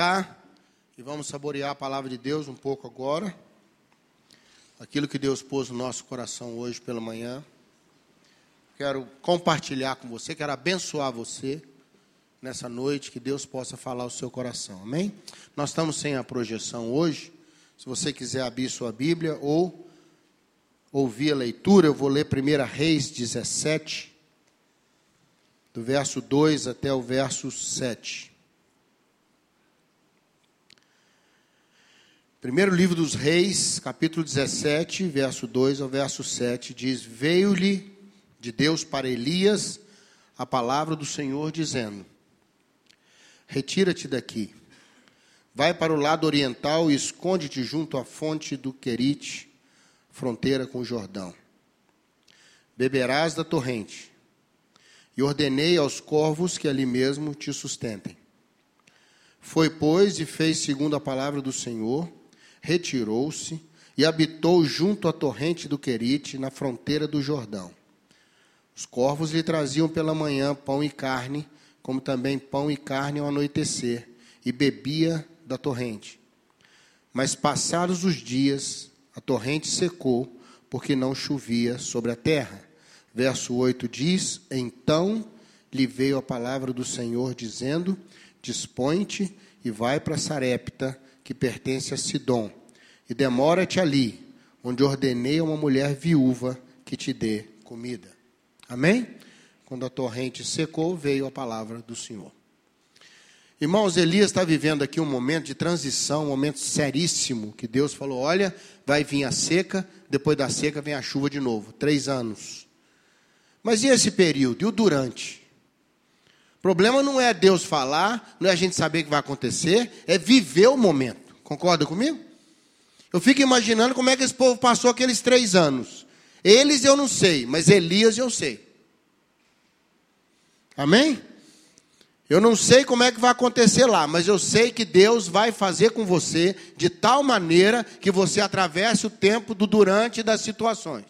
sentar e vamos saborear a palavra de Deus um pouco agora. Aquilo que Deus pôs no nosso coração hoje pela manhã. Quero compartilhar com você, quero abençoar você nessa noite, que Deus possa falar o seu coração. Amém? Nós estamos sem a projeção hoje. Se você quiser abrir sua Bíblia ou ouvir a leitura, eu vou ler 1 Reis 17, do verso 2 até o verso 7. Primeiro livro dos Reis, capítulo 17, verso 2 ao verso 7, diz: Veio-lhe de Deus para Elias a palavra do Senhor, dizendo: Retira-te daqui, vai para o lado oriental e esconde-te junto à fonte do Querite, fronteira com o Jordão. Beberás da torrente, e ordenei aos corvos que ali mesmo te sustentem. Foi, pois, e fez segundo a palavra do Senhor, retirou-se e habitou junto à torrente do Querite, na fronteira do Jordão. Os corvos lhe traziam pela manhã pão e carne, como também pão e carne ao anoitecer, e bebia da torrente. Mas passados os dias, a torrente secou, porque não chovia sobre a terra. Verso 8 diz: Então lhe veio a palavra do Senhor, dizendo: Dispõe-te e vai para Sarepta, que pertence a Sidom, e demora-te ali, onde ordenei a uma mulher viúva que te dê comida. Amém? Quando a torrente secou, veio a palavra do Senhor. Irmãos, Elias está vivendo aqui um momento de transição, um momento seríssimo, que Deus falou: olha, vai vir a seca, depois da seca vem a chuva de novo. Três anos. Mas e esse período? E o durante? Problema não é Deus falar, não é a gente saber o que vai acontecer, é viver o momento. Concorda comigo? Eu fico imaginando como é que esse povo passou aqueles três anos. Eles eu não sei, mas Elias eu sei. Amém? Eu não sei como é que vai acontecer lá, mas eu sei que Deus vai fazer com você de tal maneira que você atravesse o tempo do durante das situações.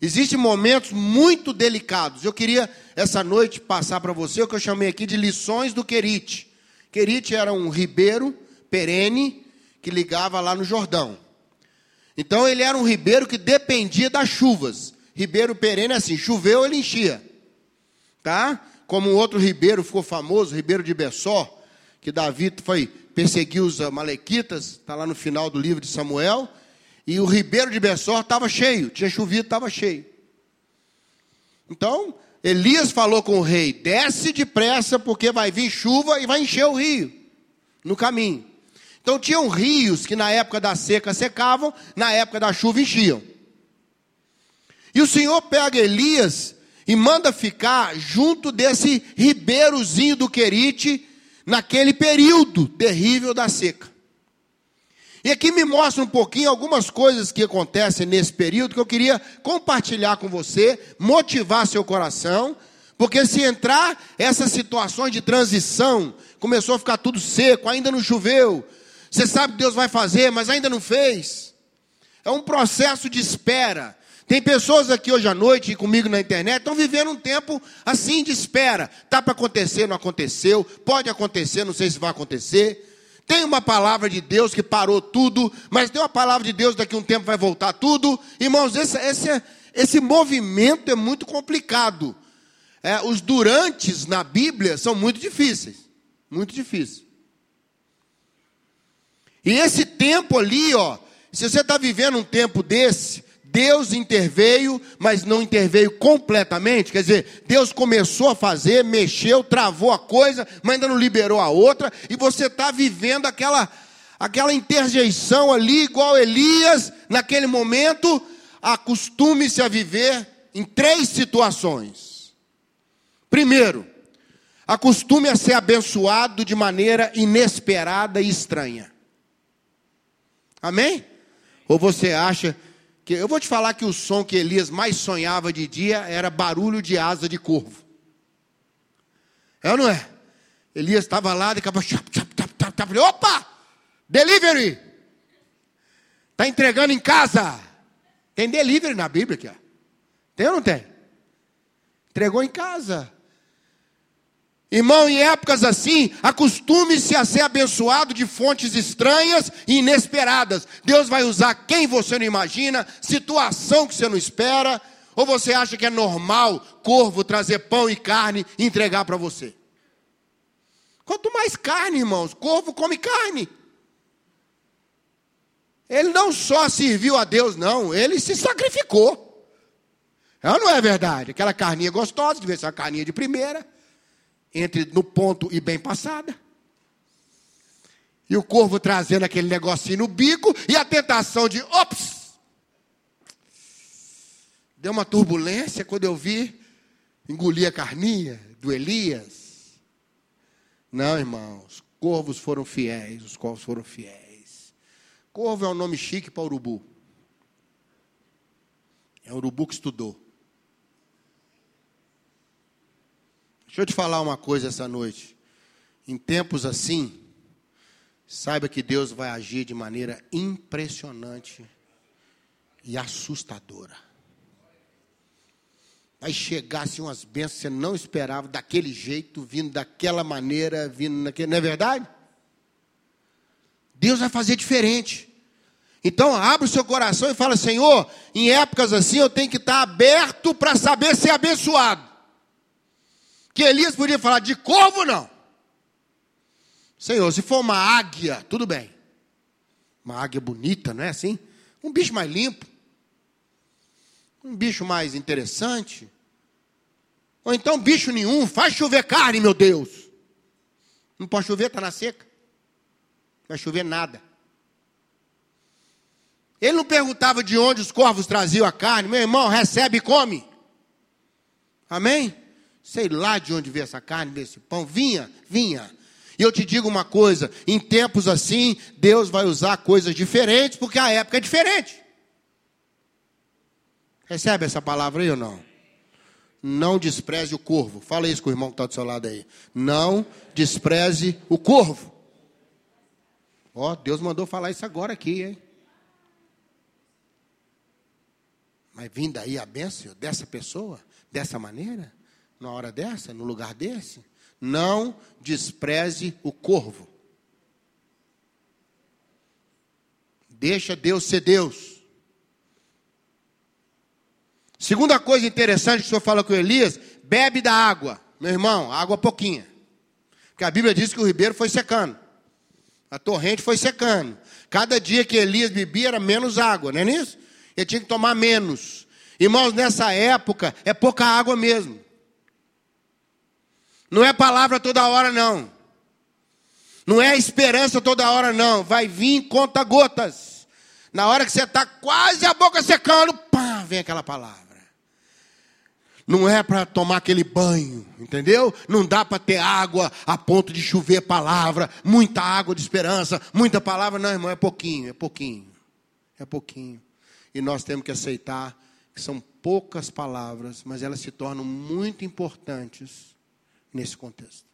Existem momentos muito delicados. Eu queria essa noite passar para você o que eu chamei aqui de lições do Querite. Querite era um ribeiro perene que ligava lá no Jordão. Então ele era um ribeiro que dependia das chuvas. Ribeiro perene é assim, choveu ele enchia. Tá? Como um outro ribeiro ficou famoso, ribeiro de Bessó, que Davi foi perseguir os amalequitas, está lá no final do livro de Samuel. E o ribeiro de Bessor estava cheio, tinha chovido, estava cheio. Então, Elias falou com o rei: desce depressa, porque vai vir chuva e vai encher o rio no caminho. Então, tinham rios que na época da seca secavam, na época da chuva enchiam. E o Senhor pega Elias e manda ficar junto desse ribeirozinho do Querite, naquele período terrível da seca. E aqui me mostra um pouquinho algumas coisas que acontecem nesse período que eu queria compartilhar com você, motivar seu coração, porque se entrar essas situações de transição, começou a ficar tudo seco, ainda não choveu, você sabe que Deus vai fazer, mas ainda não fez. É um processo de espera. Tem pessoas aqui hoje à noite e comigo na internet estão vivendo um tempo assim de espera. Tá para acontecer, não aconteceu. Pode acontecer, não sei se vai acontecer. Tem uma palavra de Deus que parou tudo, mas tem uma palavra de Deus daqui a um tempo vai voltar tudo. Irmãos, esse, esse, esse movimento é muito complicado. É, os durantes na Bíblia são muito difíceis. Muito difíceis. E esse tempo ali, ó, se você está vivendo um tempo desse, Deus interveio, mas não interveio completamente. Quer dizer, Deus começou a fazer, mexeu, travou a coisa, mas ainda não liberou a outra, e você está vivendo aquela, aquela interjeição ali, igual Elias, naquele momento. Acostume-se a viver em três situações. Primeiro, acostume a ser abençoado de maneira inesperada e estranha. Amém? Ou você acha eu vou te falar que o som que Elias mais sonhava de dia era barulho de asa de corvo. É ou não é? Elias estava lá, daqui a pouco, falei, opa! Delivery! Está entregando em casa. Tem delivery na Bíblia aqui, ó. Tem ou não tem? Entregou em casa. Irmão, em épocas assim, acostume-se a ser abençoado de fontes estranhas e inesperadas. Deus vai usar quem você não imagina, situação que você não espera, ou você acha que é normal corvo trazer pão e carne e entregar para você? Quanto mais carne, irmãos, corvo come carne. Ele não só serviu a Deus, não, ele se sacrificou. É ou não é verdade? Aquela carninha gostosa, devia ser uma carninha de primeira entre no ponto e bem passada. E o corvo trazendo aquele negocinho no bico e a tentação de, ops! Deu uma turbulência quando eu vi engolir a carninha do Elias. Não, irmãos, corvos foram fiéis, os corvos foram fiéis. Corvo é um nome chique para urubu. É o urubu que estudou. Deixa eu te falar uma coisa essa noite. Em tempos assim, saiba que Deus vai agir de maneira impressionante e assustadora. Vai chegar assim umas bênçãos que você não esperava, daquele jeito, vindo daquela maneira, vindo daquele. Não é verdade? Deus vai fazer diferente. Então, abre o seu coração e fala: Senhor, em épocas assim eu tenho que estar aberto para saber ser abençoado. Que Elias podia falar de corvo, não. Senhor, se for uma águia, tudo bem. Uma águia bonita, não é assim? Um bicho mais limpo. Um bicho mais interessante. Ou então bicho nenhum, faz chover carne, meu Deus. Não pode chover, está na seca. Não vai chover nada. Ele não perguntava de onde os corvos traziam a carne. Meu irmão, recebe e come. Amém? Sei lá de onde veio essa carne, desse pão. Vinha, vinha. E eu te digo uma coisa: em tempos assim, Deus vai usar coisas diferentes, porque a época é diferente. Recebe essa palavra aí ou não? Não despreze o corvo. Fala isso com o irmão que está do seu lado aí. Não despreze o corvo. Ó, oh, Deus mandou falar isso agora aqui, hein? Mas vindo aí a bênção dessa pessoa, dessa maneira? Na hora dessa, no lugar desse? Não despreze o corvo. Deixa Deus ser Deus. Segunda coisa interessante que o senhor fala com Elias, bebe da água. Meu irmão, água pouquinha. Porque a Bíblia diz que o ribeiro foi secando. A torrente foi secando. Cada dia que Elias bebia era menos água, não é nisso? Ele tinha que tomar menos. Irmãos, nessa época é pouca água mesmo. Não é palavra toda hora, não. Não é esperança toda hora, não. Vai vir conta gotas. Na hora que você está quase a boca secando, pá, vem aquela palavra. Não é para tomar aquele banho, entendeu? Não dá para ter água a ponto de chover palavra, muita água de esperança, muita palavra. Não, irmão, é pouquinho, é pouquinho. É pouquinho. E nós temos que aceitar que são poucas palavras, mas elas se tornam muito importantes nesse contexto.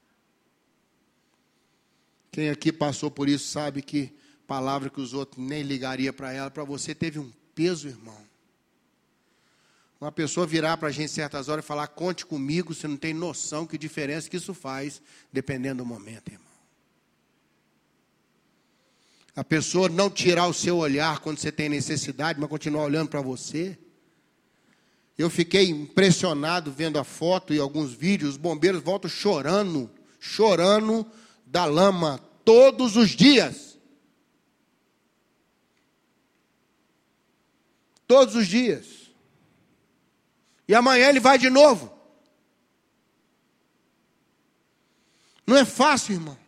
Quem aqui passou por isso sabe que palavra que os outros nem ligaria para ela, para você teve um peso, irmão. Uma pessoa virar para a gente certas horas e falar, conte comigo, você não tem noção que diferença que isso faz, dependendo do momento, irmão. A pessoa não tirar o seu olhar quando você tem necessidade, mas continuar olhando para você. Eu fiquei impressionado vendo a foto e alguns vídeos. Os bombeiros voltam chorando, chorando da lama todos os dias. Todos os dias. E amanhã ele vai de novo. Não é fácil, irmão.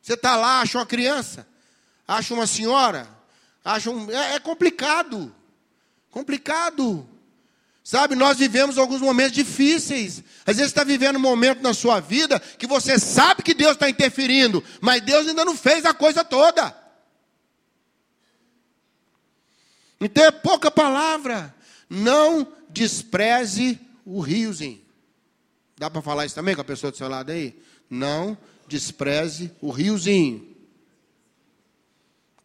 Você está lá, acha uma criança, acha uma senhora, acha um. É, é complicado. Complicado. Sabe, nós vivemos alguns momentos difíceis. Às vezes está vivendo um momento na sua vida que você sabe que Deus está interferindo, mas Deus ainda não fez a coisa toda. Então é pouca palavra. Não despreze o riozinho. Dá para falar isso também com a pessoa do seu lado aí? Não despreze o riozinho.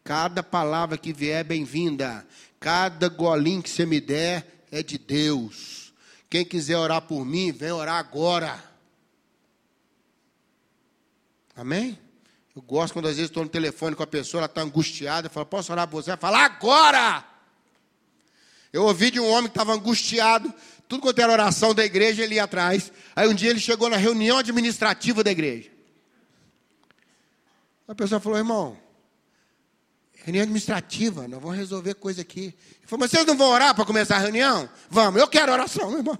Cada palavra que vier é bem-vinda. Cada golinho que você me der é de Deus. Quem quiser orar por mim, vem orar agora. Amém? Eu gosto quando às vezes estou no telefone com a pessoa, ela está angustiada, eu falo, posso orar por você? Ela fala, agora! Eu ouvi de um homem que estava angustiado, tudo quanto era oração da igreja, ele ia atrás. Aí um dia ele chegou na reunião administrativa da igreja. A pessoa falou, irmão, reunião administrativa, nós vamos resolver coisa aqui. Ele falou, mas vocês não vão orar para começar a reunião? Vamos, eu quero oração, meu irmão.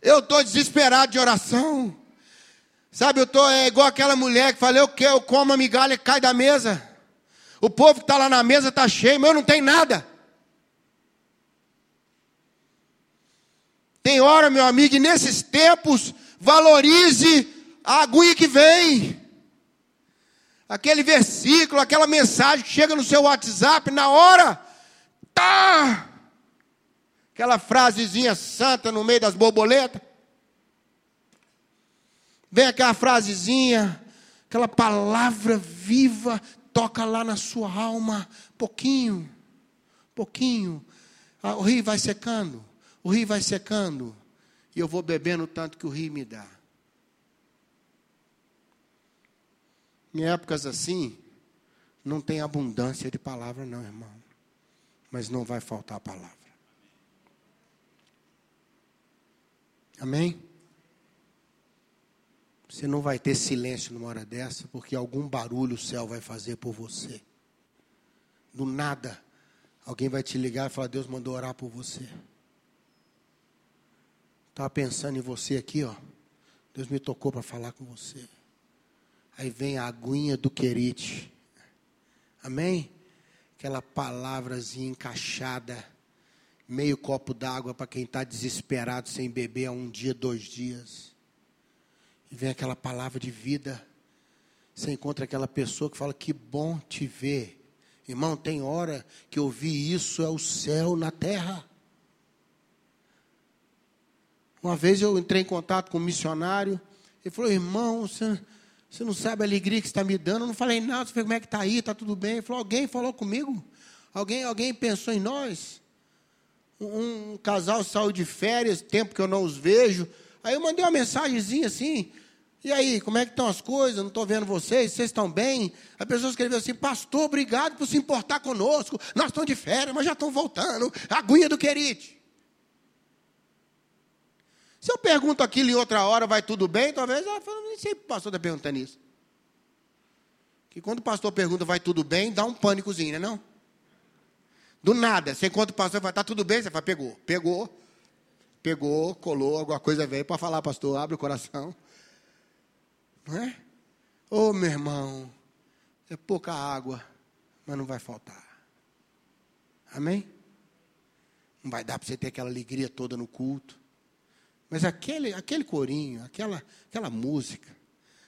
Eu estou desesperado de oração. Sabe, eu estou é igual aquela mulher que falou, eu quero, eu como a migalha e cai da mesa. O povo que está lá na mesa está cheio, mas eu não tenho nada. Tem hora, meu amigo, e nesses tempos, valorize a aguinha que vem. Aquele versículo, aquela mensagem que chega no seu WhatsApp, na hora, tá! Aquela frasezinha santa no meio das borboletas. Vem aquela frasezinha, aquela palavra viva, toca lá na sua alma, pouquinho, pouquinho. Ah, o rio vai secando, o rio vai secando, e eu vou bebendo tanto que o rio me dá. Em épocas assim, não tem abundância de palavra, não, irmão. Mas não vai faltar palavra. Amém? Você não vai ter silêncio numa hora dessa, porque algum barulho o céu vai fazer por você. Do nada, alguém vai te ligar e falar: Deus mandou orar por você. Estava pensando em você aqui, ó. Deus me tocou para falar com você. Aí vem a aguinha do querite. Amém? Aquela palavrazinha encaixada. Meio copo d'água para quem está desesperado sem beber há um dia, dois dias e vem aquela palavra de vida. Você encontra aquela pessoa que fala: Que bom te ver. Irmão, tem hora que ouvir isso é o céu na terra. Uma vez eu entrei em contato com um missionário. Ele falou: Irmão, você, você não sabe a alegria que está me dando. Eu não falei nada. Você falou, como é que está aí? Está tudo bem? Falou: Alguém falou comigo? Alguém, alguém pensou em nós? Um, um casal saiu de férias, tempo que eu não os vejo. Aí eu mandei uma mensagenzinha assim. E aí, como é que estão as coisas? Não estou vendo vocês, vocês estão bem? A pessoa escreveu assim, pastor, obrigado por se importar conosco. Nós estamos de férias, mas já estão voltando. Aguinha do querite. Se eu pergunto aquilo em outra hora, vai tudo bem? Talvez ela fale, nem sei o pastor está perguntando isso. Que quando o pastor pergunta, vai tudo bem, dá um pânicozinho, né não? Do nada, você encontra o pastor e fala, está tudo bem? Você fala, pegou, pegou pegou, colou, alguma coisa veio para falar, pastor, abre o coração. Não é? Ô oh, meu irmão, é pouca água, mas não vai faltar. Amém? Não vai dar para você ter aquela alegria toda no culto. Mas aquele, aquele corinho, aquela, aquela música,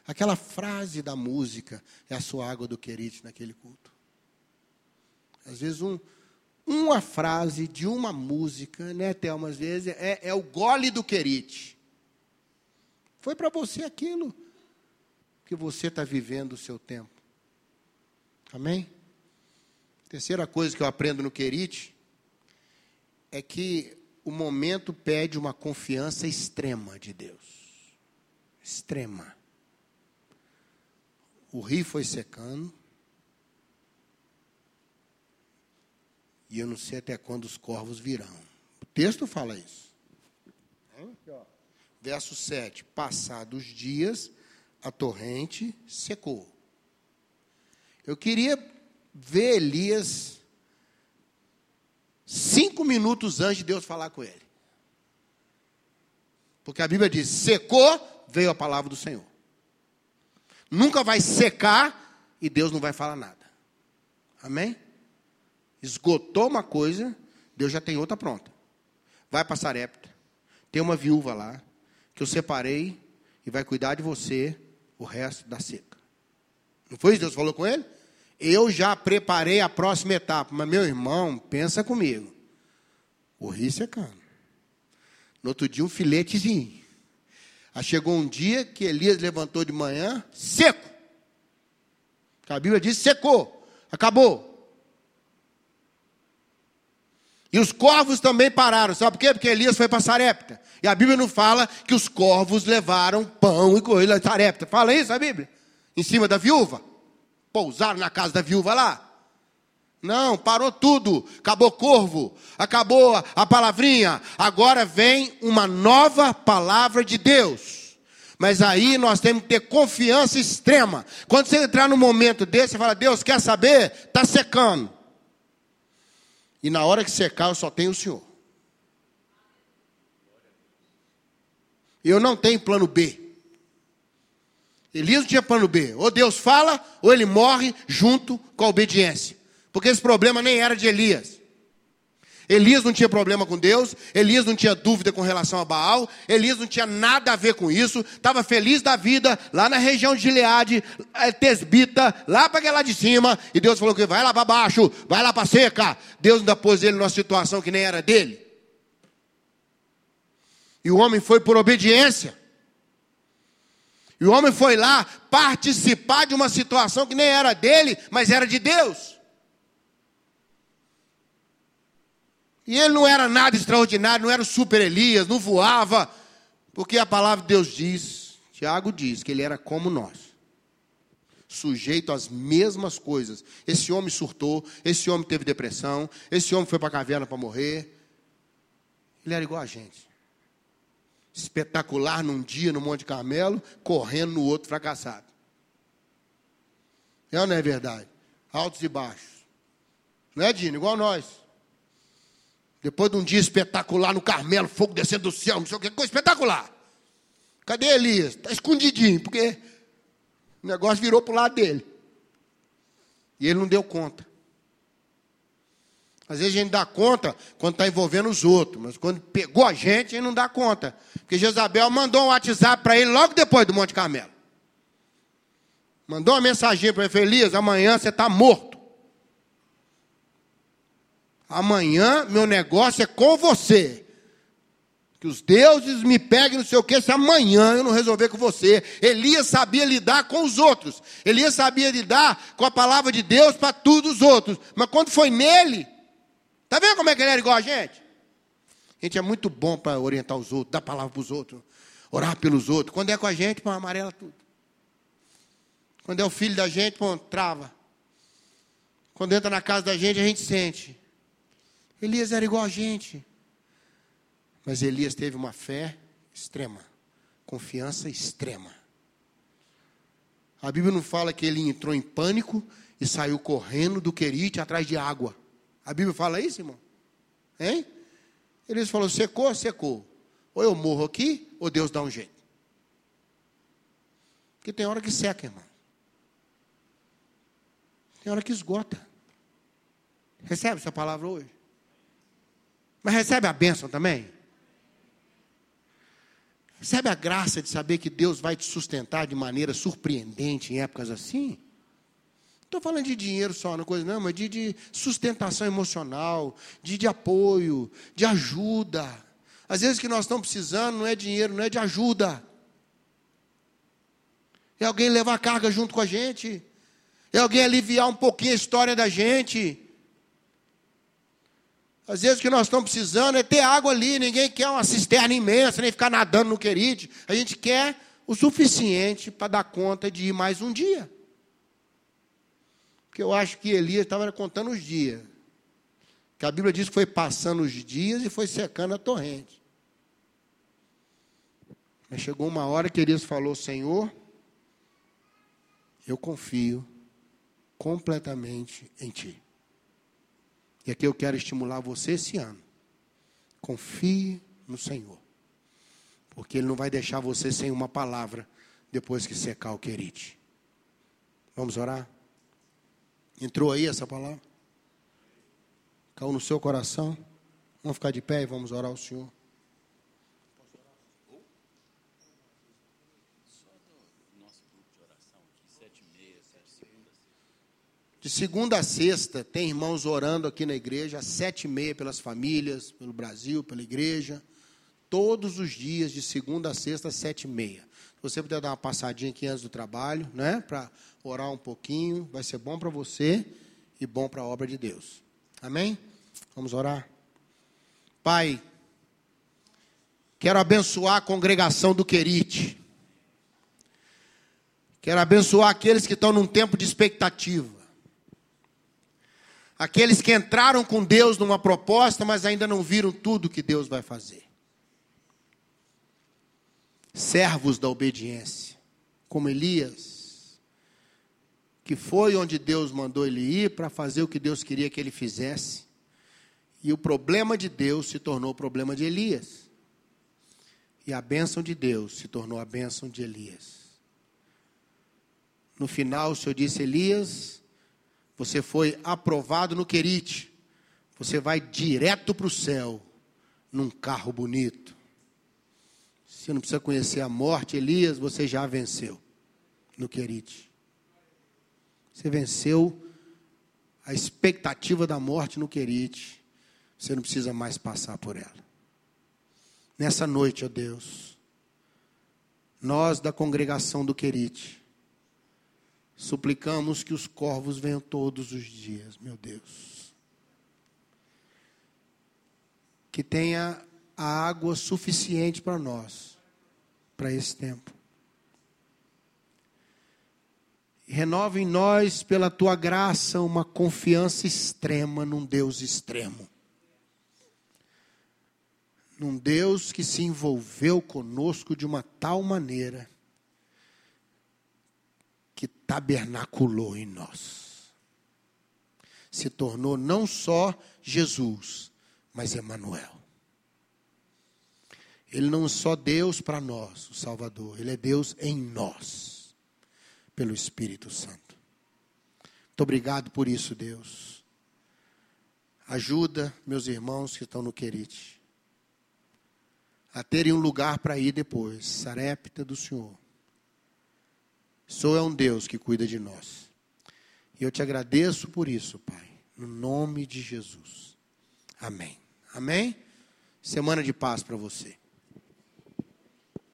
aquela frase da música é a sua água do querite naquele culto. Às vezes um, uma frase de uma música, né, Thelma, às vezes, é, é o gole do querite. Foi para você aquilo que você está vivendo o seu tempo. Amém? Terceira coisa que eu aprendo no querite é que o momento pede uma confiança extrema de Deus. Extrema. O rio foi secando, E eu não sei até quando os corvos virão. O texto fala isso. Verso 7. Passados dias, a torrente secou. Eu queria ver Elias cinco minutos antes de Deus falar com ele. Porque a Bíblia diz: secou, veio a palavra do Senhor. Nunca vai secar e Deus não vai falar nada. Amém? Esgotou uma coisa, Deus já tem outra pronta. Vai para Sarepta. Tem uma viúva lá que eu separei e vai cuidar de você o resto da seca. Não foi isso que Deus falou com ele? Eu já preparei a próxima etapa, mas meu irmão, pensa comigo. O rio secando. No outro dia, um filetezinho. Aí chegou um dia que Elias levantou de manhã, seco. A Bíblia diz: secou, acabou. E os corvos também pararam. Sabe por quê? Porque Elias foi para Sarepta. E a Bíblia não fala que os corvos levaram pão e coisa a Sarepta. Fala isso a Bíblia? Em cima da viúva. Pousaram na casa da viúva lá. Não, parou tudo. Acabou corvo. Acabou a palavrinha. Agora vem uma nova palavra de Deus. Mas aí nós temos que ter confiança extrema. Quando você entrar num momento desse, você fala: Deus, quer saber? Está secando. E na hora que secar, eu só tenho o Senhor. Eu não tenho plano B. Elias não tinha plano B. Ou Deus fala, ou ele morre junto com a obediência. Porque esse problema nem era de Elias. Elias não tinha problema com Deus, Elias não tinha dúvida com relação a Baal, Elias não tinha nada a ver com isso, estava feliz da vida lá na região de Gileade, eh, Tesbita, lá para aquele lá de cima, e Deus falou que vai lá para baixo, vai lá para seca. Deus ainda pôs ele numa situação que nem era dele. E o homem foi por obediência. E o homem foi lá participar de uma situação que nem era dele, mas era de Deus. E ele não era nada extraordinário, não era o super Elias, não voava, porque a palavra de Deus diz, Tiago diz, que ele era como nós, sujeito às mesmas coisas. Esse homem surtou, esse homem teve depressão, esse homem foi para a caverna para morrer. Ele era igual a gente. Espetacular num dia no Monte Carmelo, correndo no outro fracassado. É ou não é verdade? Altos e baixos. Não é, Dino? Igual nós. Depois de um dia espetacular no Carmelo, fogo descendo do céu, não sei o que, coisa espetacular. Cadê Elias? Está escondidinho, porque o negócio virou para o lado dele. E ele não deu conta. Às vezes a gente dá conta quando está envolvendo os outros, mas quando pegou a gente, a gente não dá conta. Porque Jezabel mandou um WhatsApp para ele logo depois do Monte Carmelo. Mandou uma mensagem para ele, Elias, amanhã você está morto. Amanhã meu negócio é com você. Que os deuses me peguem, não sei o que, se amanhã eu não resolver com você. Elias sabia lidar com os outros. Elias sabia lidar com a palavra de Deus para todos os outros. Mas quando foi nele, tá vendo como é que ele era igual a gente? A gente é muito bom para orientar os outros, dar palavra para os outros, orar pelos outros. Quando é com a gente, põe amarela tudo. Quando é o filho da gente, põe trava. Quando entra na casa da gente, a gente sente. Elias era igual a gente. Mas Elias teve uma fé extrema, confiança extrema. A Bíblia não fala que ele entrou em pânico e saiu correndo do Querite atrás de água. A Bíblia fala isso, irmão? Hein? Elias falou: secou, secou. Ou eu morro aqui, ou Deus dá um jeito. Porque tem hora que seca, irmão. Tem hora que esgota. Recebe essa palavra hoje? Mas recebe a bênção também? Recebe a graça de saber que Deus vai te sustentar de maneira surpreendente em épocas assim? Estou falando de dinheiro só, não coisa não, mas de, de sustentação emocional, de, de apoio, de ajuda. Às vezes que nós estamos precisando não é dinheiro, não é de ajuda. É alguém levar a carga junto com a gente. É alguém aliviar um pouquinho a história da gente. Às vezes o que nós estamos precisando é ter água ali. Ninguém quer uma cisterna imensa, nem ficar nadando no querite. A gente quer o suficiente para dar conta de ir mais um dia. Eu acho que Elias estava contando os dias. Que a Bíblia diz que foi passando os dias e foi secando a torrente. Mas chegou uma hora que Elias falou: Senhor, eu confio completamente em Ti. E aqui eu quero estimular você esse ano. Confie no Senhor. Porque Ele não vai deixar você sem uma palavra depois que secar o querite. Vamos orar? Entrou aí essa palavra? Caiu no seu coração? Vamos ficar de pé e vamos orar ao Senhor. De segunda a sexta, tem irmãos orando aqui na igreja, às sete e meia, pelas famílias, pelo Brasil, pela igreja. Todos os dias, de segunda a sexta, sete e meia. Se você puder dar uma passadinha aqui antes do trabalho, né? Para orar um pouquinho, vai ser bom para você e bom para a obra de Deus. Amém? Vamos orar? Pai, quero abençoar a congregação do Querite. Quero abençoar aqueles que estão num tempo de expectativa. Aqueles que entraram com Deus numa proposta, mas ainda não viram tudo que Deus vai fazer. Servos da obediência, como Elias, que foi onde Deus mandou ele ir para fazer o que Deus queria que ele fizesse. E o problema de Deus se tornou o problema de Elias. E a bênção de Deus se tornou a bênção de Elias. No final, o Senhor disse: Elias, você foi aprovado no Querite. Você vai direto para o céu, num carro bonito. Você não precisa conhecer a morte, Elias, você já venceu no Querite. Você venceu a expectativa da morte no Querite. Você não precisa mais passar por ela. Nessa noite, ó Deus, nós da congregação do Querite, Suplicamos que os corvos venham todos os dias, meu Deus. Que tenha a água suficiente para nós, para esse tempo. Renova em nós, pela tua graça, uma confiança extrema num Deus extremo. Num Deus que se envolveu conosco de uma tal maneira que tabernaculou em nós. Se tornou não só Jesus, mas Emanuel. Ele não é só Deus para nós, o Salvador, ele é Deus em nós, pelo Espírito Santo. Muito obrigado por isso, Deus. Ajuda meus irmãos que estão no Querite a terem um lugar para ir depois, Sarepta do Senhor Sou é um Deus que cuida de nós. E eu te agradeço por isso, Pai. No nome de Jesus. Amém. Amém? Semana de paz para você.